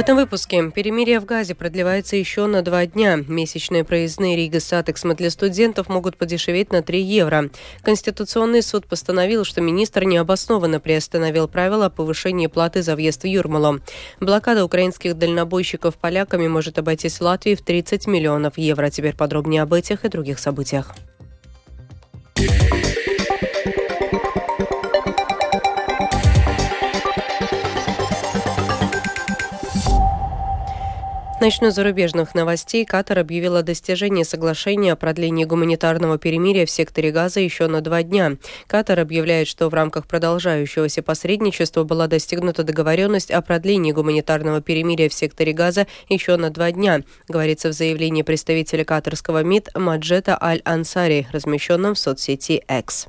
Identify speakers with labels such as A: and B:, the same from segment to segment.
A: этом выпуске перемирие в Газе продлевается еще на два дня. Месячные проездные Rīgas satiksme для студентов могут подешеветь на 3 евро. Конституционный суд постановил, что министр необоснованно приостановил правила о повышении платы за въезд в Юрмалу. Блокада украинских дальнобойщиков поляками может обойтись в Латвии в 30 миллионов евро. Теперь подробнее об этих и других событиях. Начну с зарубежных новостей. Катар объявил о достижении соглашения о продлении гуманитарного перемирия в секторе Газа еще на два дня. Катар объявляет, что в рамках продолжающегося посредничества была достигнута договоренность о продлении гуманитарного перемирия в секторе Газа еще на два дня, говорится в заявлении представителя катарского МИД Маджета Аль-Ансари, размещенном в соцсети X.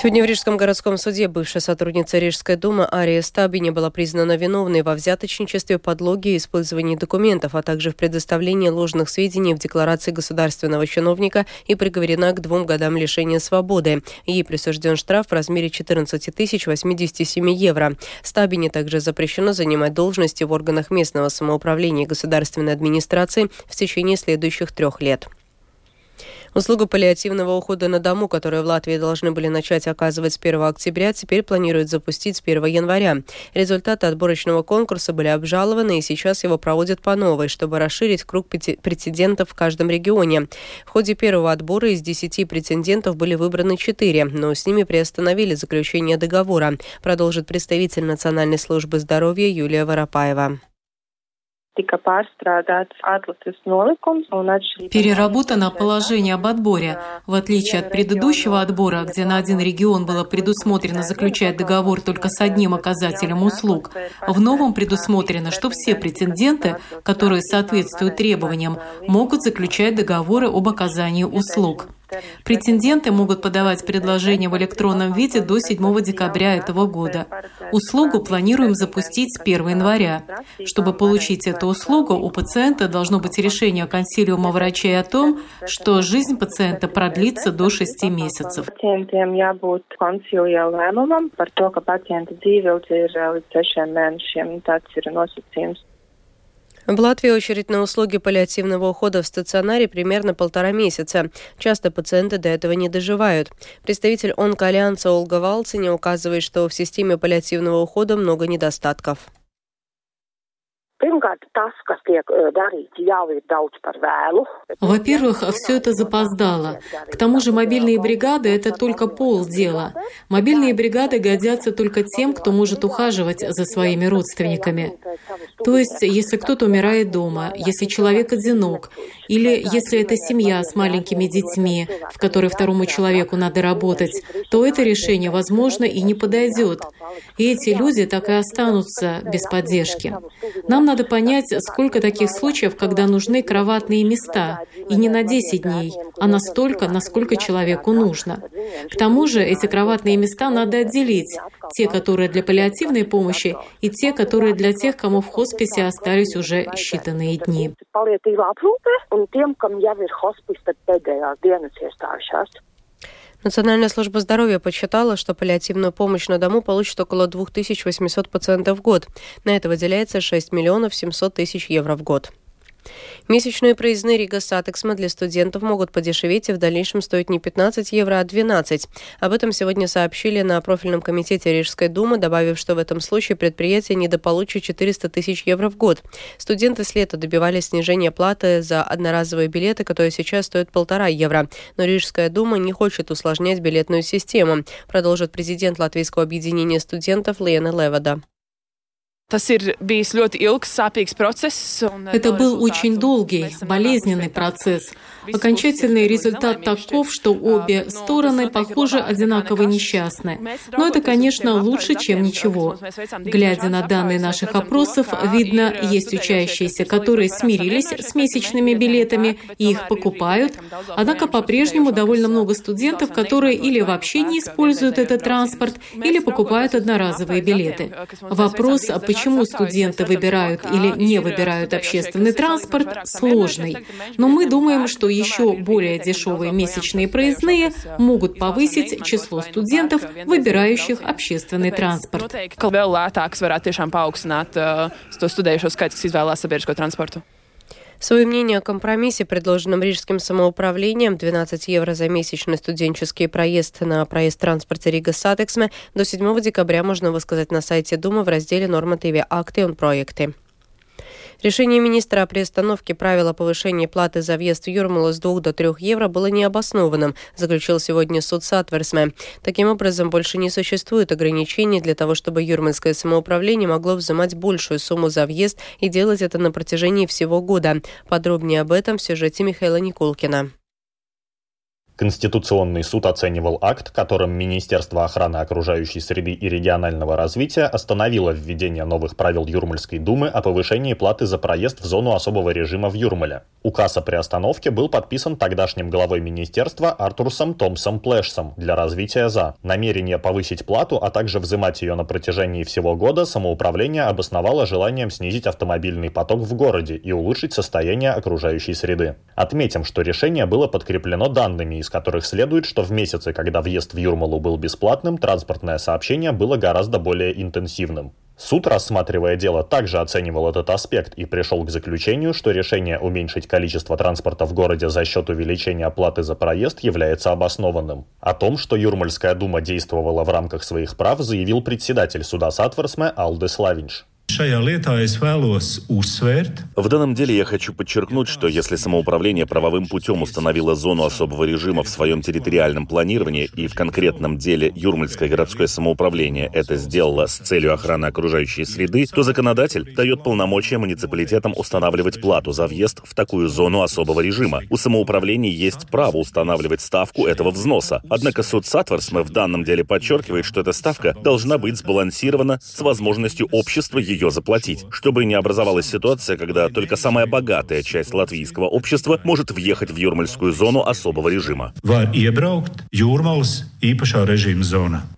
A: Сегодня в Рижском городском суде бывшая сотрудница Рижской думы Ария Стабини была признана виновной во взяточничестве, подлоге и использовании документов, а также в предоставлении ложных сведений в декларации государственного чиновника и приговорена к двум годам лишения свободы. Ей присужден штраф в размере 14 тысяч 87 евро. Стабини также запрещено занимать должности в органах местного самоуправления и государственной администрации в течение следующих трех лет. Услугу паллиативного ухода на дому, которую в Латвии должны были начать оказывать с 1 октября, теперь планируют запустить с 1 января. Результаты отборочного конкурса были обжалованы, и сейчас его проводят по новой, чтобы расширить круг претендентов в каждом регионе. В ходе первого отбора из 10 претендентов были выбраны 4, но с ними приостановили заключение договора, продолжит представитель Национальной службы здоровья Юлия Воропаева.
B: Переработано положение об отборе. В отличие от предыдущего отбора, где на один регион было предусмотрено заключать договор только с одним оказателем услуг, в новом предусмотрено, что все претенденты, которые соответствуют требованиям, могут заключать договоры об оказании услуг. Претенденты могут подавать предложения в электронном виде до 7 декабря этого года. Услугу планируем запустить с 1 января. Чтобы получить эту услугу, у пациента должно быть решение консилиума врачей о том, что жизнь пациента продлится до 6 месяцев. Пациентiem jābūt konsilija lēmumam par to, ka pacienta dzīve ir līdz 6 mēnešiem. Tāds ir nosacījums.
A: В Латвии очередь на услуги паллиативного ухода в стационаре примерно полтора месяца. Часто пациенты до этого не доживают. Представитель онкоальянса Ольга Валциня указывает, что в системе паллиативного ухода много недостатков.
B: Во-первых, все это запоздало. К тому же мобильные бригады – это только полдела. Мобильные бригады годятся только тем, кто может ухаживать за своими родственниками. То есть, если кто-то умирает дома, если человек одинок, или если это семья с маленькими детьми, в которой второму человеку надо работать, то это решение, возможно, и не подойдет. И эти люди так и останутся без поддержки. Нам надо понять, сколько таких случаев, когда нужны кроватные места, и не на 10 дней, а настолько, насколько человеку нужно. К тому же эти кроватные места надо отделить, те, которые для паллиативной помощи, и те, которые для тех, кому в хосписе остались уже считанные дни.
A: Национальная служба здоровья подсчитала, что паллиативную помощь на дому получит около 2800 пациентов в год. На это выделяется 6 миллионов 700 тысяч евро в год. Месячные проездные Rīgas satiksme для студентов могут подешеветь и в дальнейшем стоить не 15 евро, а 12. Об этом сегодня сообщили на профильном комитете Рижской думы, добавив, что в этом случае предприятие недополучит 400 тысяч евро в год. Студенты с лета добивались снижения платы за одноразовые билеты, которые сейчас стоят полтора евро. Но Рижская дума не хочет усложнять билетную систему, продолжит президент Латвийского объединения студентов Лена Левада.
B: Это был очень долгий, болезненный процесс. Окончательный результат таков, что обе стороны, похоже, одинаково несчастны. Но это, конечно, лучше, чем ничего. Глядя на данные наших опросов, видно, есть учащиеся, которые смирились с месячными билетами и их покупают, однако по-прежнему довольно много студентов, которые или вообще не используют этот транспорт, или покупают одноразовые билеты. Вопрос, почему
C: почему студенты выбирают или не выбирают общественный транспорт, сложный. Но мы думаем, что еще более дешевые месячные проездные могут повысить число студентов, выбирающих общественный транспорт.
A: Свое мнение о компромиссе, предложенном Рижским самоуправлением, 12 евро за месячный студенческий проезд на проезд транспорте Rīgas satiksme, до 7 декабря можно высказать на сайте Думы в разделе «Normatīvie akti un projekti». Решение министра о приостановке правил о повышении платы за въезд в Юрмалу с 2 до 3 евро было необоснованным, заключил сегодня суд Сатверсме. Таким образом, больше не существует ограничений для того, чтобы юрмальское самоуправление могло взимать большую сумму за въезд и делать это на протяжении всего года. Подробнее об этом в сюжете Михаила Никулкина.
B: Конституционный суд оценивал акт, которым Министерство охраны окружающей среды и регионального развития остановило введение новых правил Юрмальской думы о повышении платы за проезд в зону особого режима в Юрмале. Указ о приостановке был подписан тогдашним главой министерства Артурсом Томсом Плешсом "Для развития/За". Намерение повысить плату, а также взимать ее на протяжении всего года самоуправление обосновало желанием снизить автомобильный поток в городе и улучшить состояние окружающей среды. Отметим, что решение было подкреплено данными из из которых следует, что в месяцы, когда въезд в Юрмалу был бесплатным, транспортное сообщение было гораздо более интенсивным. Суд, рассматривая дело, также оценивал этот аспект и пришел к заключению, что решение уменьшить количество транспорта в городе за счет увеличения оплаты за проезд является обоснованным. О том, что Юрмальская дума действовала в рамках своих прав, заявил председатель суда Сатверсме Алдис Лавиньш.
D: В данном деле я хочу подчеркнуть, что если самоуправление правовым путем установило зону особого режима в своем территориальном планировании и в конкретном деле Юрмальское городское самоуправление это сделало с целью охраны окружающей среды, то законодатель дает полномочия муниципалитетам устанавливать плату за въезд в такую зону особого режима. У самоуправлений есть право устанавливать ставку этого взноса. Однако суд Сатверсме в данном деле подчеркивает, что эта ставка должна быть сбалансирована с возможностью общества ее ее заплатить, чтобы не образовалась ситуация, когда только самая богатая часть латвийского общества может въехать в юрмальскую зону особого режима.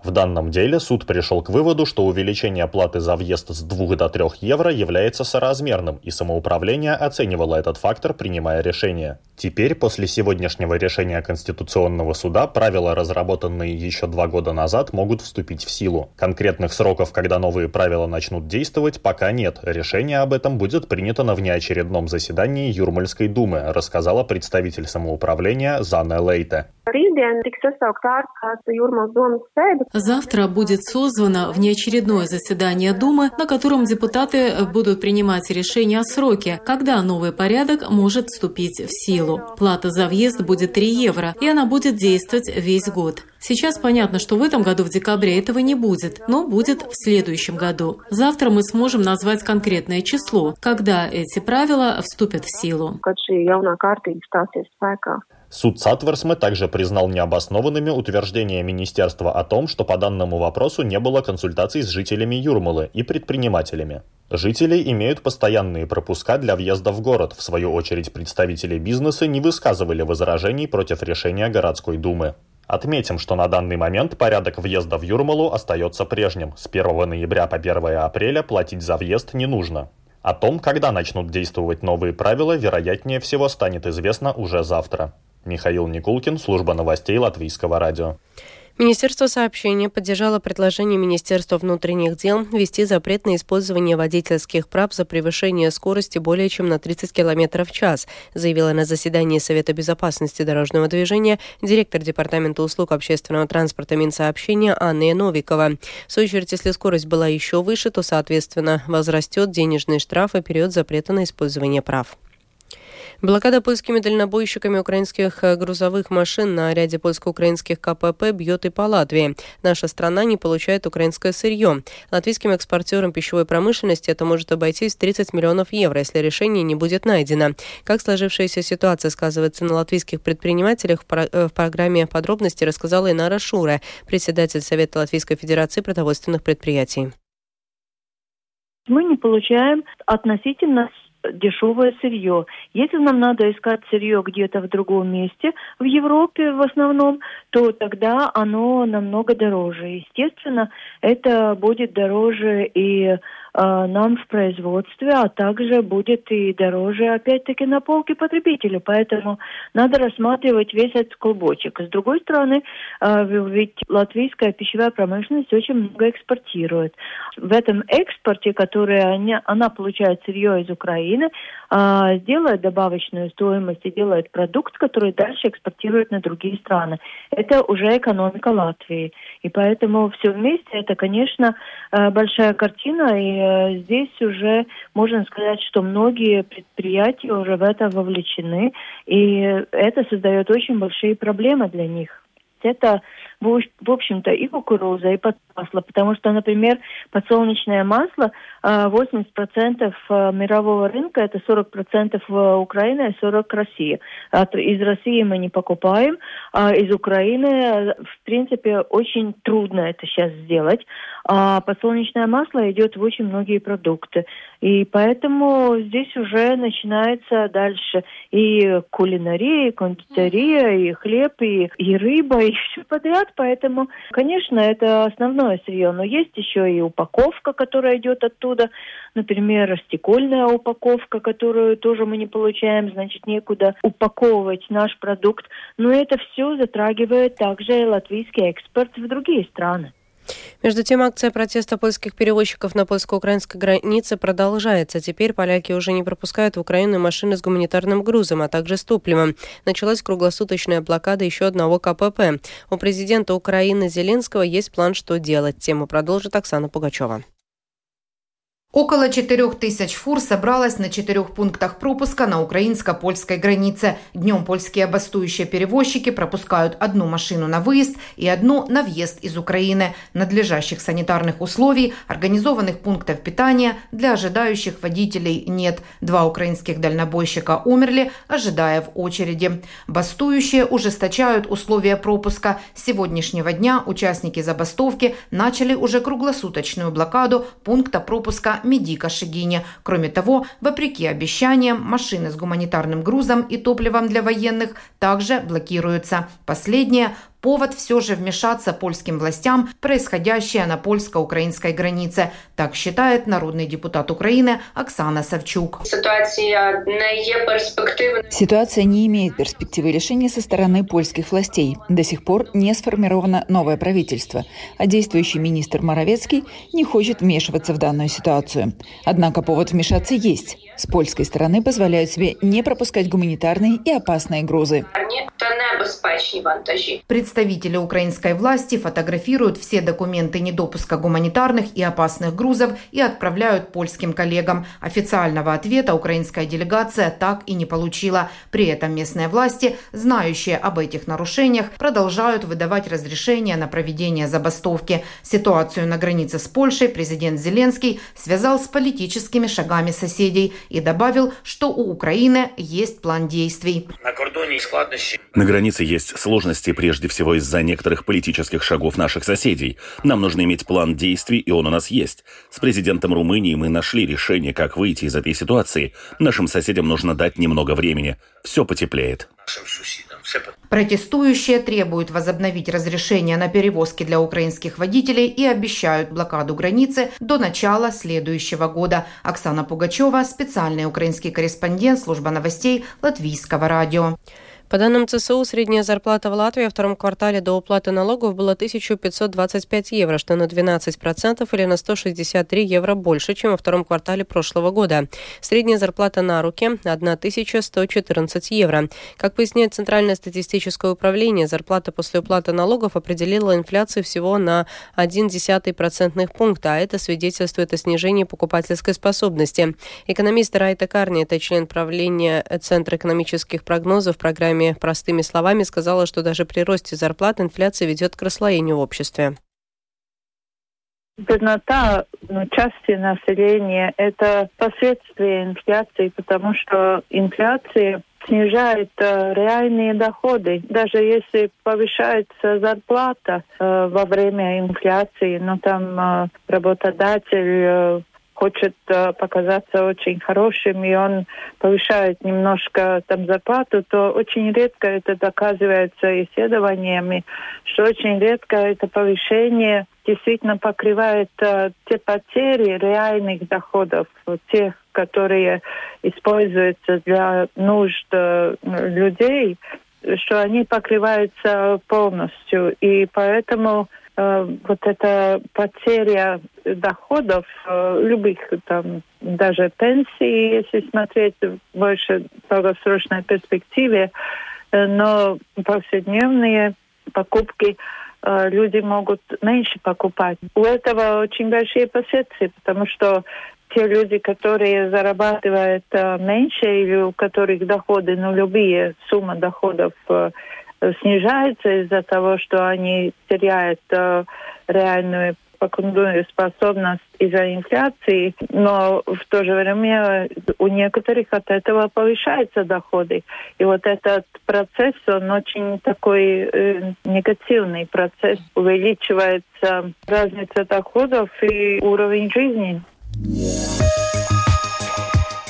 B: В данном деле суд пришел к выводу, что увеличение платы за въезд с 2 до 3 евро является соразмерным, и самоуправление оценивало этот фактор, принимая решение. Теперь, после сегодняшнего решения Конституционного суда, правила, разработанные еще два года назад, могут вступить в силу. Конкретных сроков, когда новые правила начнут действовать, действовать пока нет. Решение об этом будет принято на внеочередном заседании Юрмальской думы, рассказала представитель самоуправления Зана Лейте.
C: Завтра будет созвано внеочередное заседание Думы, на котором депутаты будут принимать решение о сроке, когда новый порядок может вступить в силу. Плата за въезд будет 3 евро, и она будет действовать весь год. Сейчас понятно, что в этом году в декабре этого не будет, но будет в следующем году. Завтра мы сможем назвать конкретное число, когда эти правила вступят в силу.
B: Суд Сатверсме также признал необоснованными утверждения министерства о том, что по данному вопросу не было консультаций с жителями Юрмалы и предпринимателями. Жители имеют постоянные пропуска для въезда в город. В свою очередь, представители бизнеса не высказывали возражений против решения городской думы. Отметим, что на данный момент порядок въезда в Юрмалу остается прежним. С 1 ноября по 1 апреля платить за въезд не нужно. О том, когда начнут действовать новые правила, вероятнее всего станет известно уже завтра. Михаил Никулкин, служба новостей Латвийского радио.
A: Министерство сообщения поддержало предложение Министерства внутренних дел ввести запрет на использование водительских прав за превышение скорости более чем на 30 км в час, заявила на заседании Совета безопасности дорожного движения директор Департамента услуг общественного транспорта Минсообщения Анна Новикова. В свою очередь, если скорость была еще выше, то, соответственно, возрастет денежный штраф и период запрета на использование прав. Блокада польскими дальнобойщиками украинских э, грузовых машин на ряде польско-украинских КПП бьет и по Латвии. Наша страна не получает украинское сырье. Латвийским экспортерам пищевой промышленности это может обойтись в 30 миллионов евро, если решение не будет найдено. Как сложившаяся ситуация сказывается на латвийских предпринимателях, в э, программе подробности рассказала Инара Шура, председатель Совета Латвийской Федерации продовольственных предприятий.
E: Мы не получаем относительно дешевое сырье. Если нам надо искать сырье где-то в другом месте, в Европе в основном, то тогда оно намного дороже. Естественно, это будет дороже и нам в производстве, а также будет и дороже, опять-таки, на полке потребителю. Поэтому надо рассматривать весь этот клубочек. С другой стороны, ведь латвийская пищевая промышленность очень много экспортирует. В этом экспорте, который она, получает сырье из Украины, делает добавочную стоимость и делает продукт, который дальше экспортирует на другие страны. Это уже экономика Латвии. И поэтому все вместе это, конечно, большая картина, и Э, здесь уже можно сказать, что многие предприятия уже в это вовлечены, и это создает очень большие проблемы для них. Это в общем-то, и кукуруза, и масло, потому что, например, подсолнечное масло 80% э, э, мирового рынка, это 40% в Украине и 40% России. Из России мы не покупаем, а из Украины, в принципе, очень трудно это сейчас сделать. А подсолнечное масло идет в очень многие продукты. И поэтому здесь уже начинается дальше и кулинария, и кондитерия, и хлеб, и, и рыба, и все подряд. Поэтому, конечно, это основное сырье. Но есть еще и упаковка, которая идет оттуда. Например, стекольная упаковка, которую тоже мы не получаем, значит, некуда упаковывать наш продукт. Но это все затрагивает также латвийский экспорт в другие страны.
A: Между тем, акция протеста польских перевозчиков на польско-украинской границе продолжается. Теперь поляки уже не пропускают в Украину машины с гуманитарным грузом, а также с топливом. Началась круглосуточная блокада еще одного КПП. У президента Украины Зеленского есть план, что делать. Тему продолжит Оксана Пугачева.
F: Около 4 тысяч фур собралось на четырех пунктах пропуска на украинско-польской границе. Днем польские бастующие перевозчики пропускают одну машину на выезд и одну на въезд из Украины. Надлежащих санитарных условий, организованных пунктов питания для ожидающих водителей нет. Два украинских дальнобойщика умерли, ожидая в очереди. Бастующие ужесточают условия пропуска. С сегодняшнего дня участники забастовки начали уже круглосуточную блокаду пункта пропуска Медика Шигине. Кроме того, вопреки обещаниям, машины с гуманитарным грузом и топливом для военных также блокируются. Последнее повод все же вмешаться польским властям происходящее на польско-украинской границе. Так считает народный депутат Украины Оксана Савчук.
G: Ситуация не перспективы.
H: Ситуация не имеет перспективы решения со стороны польских властей. До сих пор не сформировано новое правительство, а действующий министр Моровецкий не хочет вмешиваться в данную ситуацию. Однако повод вмешаться есть. С польской стороны позволяют себе не пропускать гуманитарные и опасные грузы.
F: Представители украинской власти фотографируют все документы недопуска гуманитарных и опасных грузов и отправляют польским коллегам. Официального ответа украинская делегация так и не получила. При этом местные власти, знающие об этих нарушениях, продолжают выдавать разрешения на проведение забастовки. Ситуацию на границе с Польшей президент Зеленский связал с политическими шагами соседей и добавил, что у Украины есть план действий.
D: На границе есть сложности прежде всего из-за некоторых политических шагов наших соседей. Нам нужно иметь план действий, и он у нас есть. С президентом Румынии мы нашли решение, как выйти из этой ситуации. Нашим соседям нужно дать немного времени. Все потеплеет.
F: Протестующие требуют возобновить разрешение на перевозки для украинских водителей и обещают блокаду границы до начала следующего года. Оксана Пугачева, специальный украинский корреспондент служба новостей Латвийского радио.
A: По данным ЦСУ, средняя зарплата в Латвии во втором квартале до уплаты налогов была 1525 евро, что на 12% или на 163 евро больше, чем во втором квартале прошлого года. Средняя зарплата на руки – 1114 евро. Как поясняет Центральное статистическое управление, зарплата после уплаты налогов определила инфляцию всего на 1,1 процентных пункта, а это свидетельствует о снижении покупательской способности. Экономист Райта Карни, это член правления Центра экономических прогнозов в Самыми простыми словами сказала, что даже при росте зарплат инфляция ведет к расслоению в обществе.
E: Беднота ну, части населения – это последствия инфляции, потому что инфляция снижает э, реальные доходы. Даже если повышается зарплата э, во время инфляции, но там э, работодатель э,
I: хочет э, показаться очень хорошим, и он повышает немножко там зарплату, то очень редко это доказывается исследованиями, что очень редко это повышение действительно покрывает э, те потери реальных доходов, тех, которые используются для нужд э, людей, что они покрываются полностью. И поэтому вот эта потеря доходов э, любых там даже пенсии, если смотреть больше в долгосрочной перспективе, э, но повседневные покупки э, люди могут меньше покупать. У этого очень большие последствия, потому что те люди, которые зарабатывают э, меньше или у которых доходы, ну, любые суммы доходов снижаются из-за того, что они теряют э, реальную покупную способность из-за инфляции, но в то же время у некоторых от этого повышаются доходы. И вот этот процесс, он очень такой э, негативный процесс, увеличивается разница доходов и уровень жизни.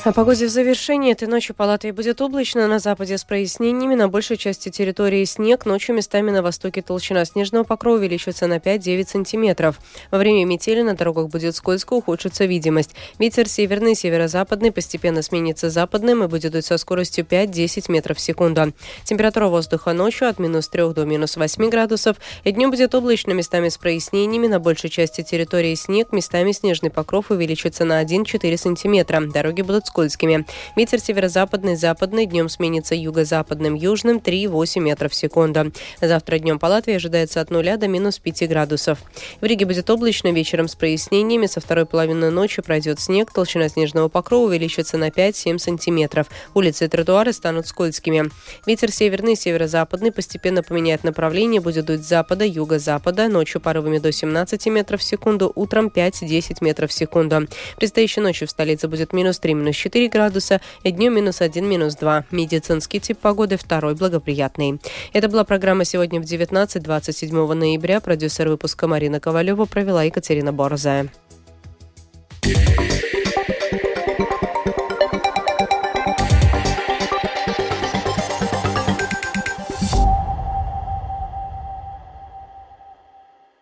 A: О погоде в завершении. Этой ночью палатой будет облачно, на западе с прояснениями, на большей части территории снег, ночью местами на востоке толщина снежного покрова увеличится на 5-9 сантиметров. Во время метели на дорогах будет скользко, ухудшится видимость. Ветер северный, северо-западный постепенно сменится западным и будет дуть со скоростью 5-10 метров в секунду. Температура воздуха ночью от минус 3 до минус 8 градусов. И днем будет облачно, местами с прояснениями, на большей части территории снег, местами снежный покров увеличится на 1-4 сантиметра. Дороги будут скользкими. Ветер северо-западный, западный, днем сменится юго-западным, южным 3,8 метров в секунду. Завтра днем по Латвии ожидается от 0 до минус 5 градусов. В Риге будет облачно, вечером с прояснениями. Со второй половины ночи пройдет снег, толщина снежного покрова увеличится на 5-7 сантиметров. Улицы и тротуары станут скользкими. Ветер северный, северо-западный постепенно поменяет направление, будет дуть с запада, юго-запада, ночью порывами до 17 метров в секунду, утром 5-10 метров в секунду. Предстоящей ночью в столице будет минус 3, минус 4 градуса, и днем минус 1, минус 2. Медицинский тип погоды второй благоприятный. Это была программа сегодня в 19-27 ноября. Продюсер выпуска Марина Ковалева провела Екатерина Борзая.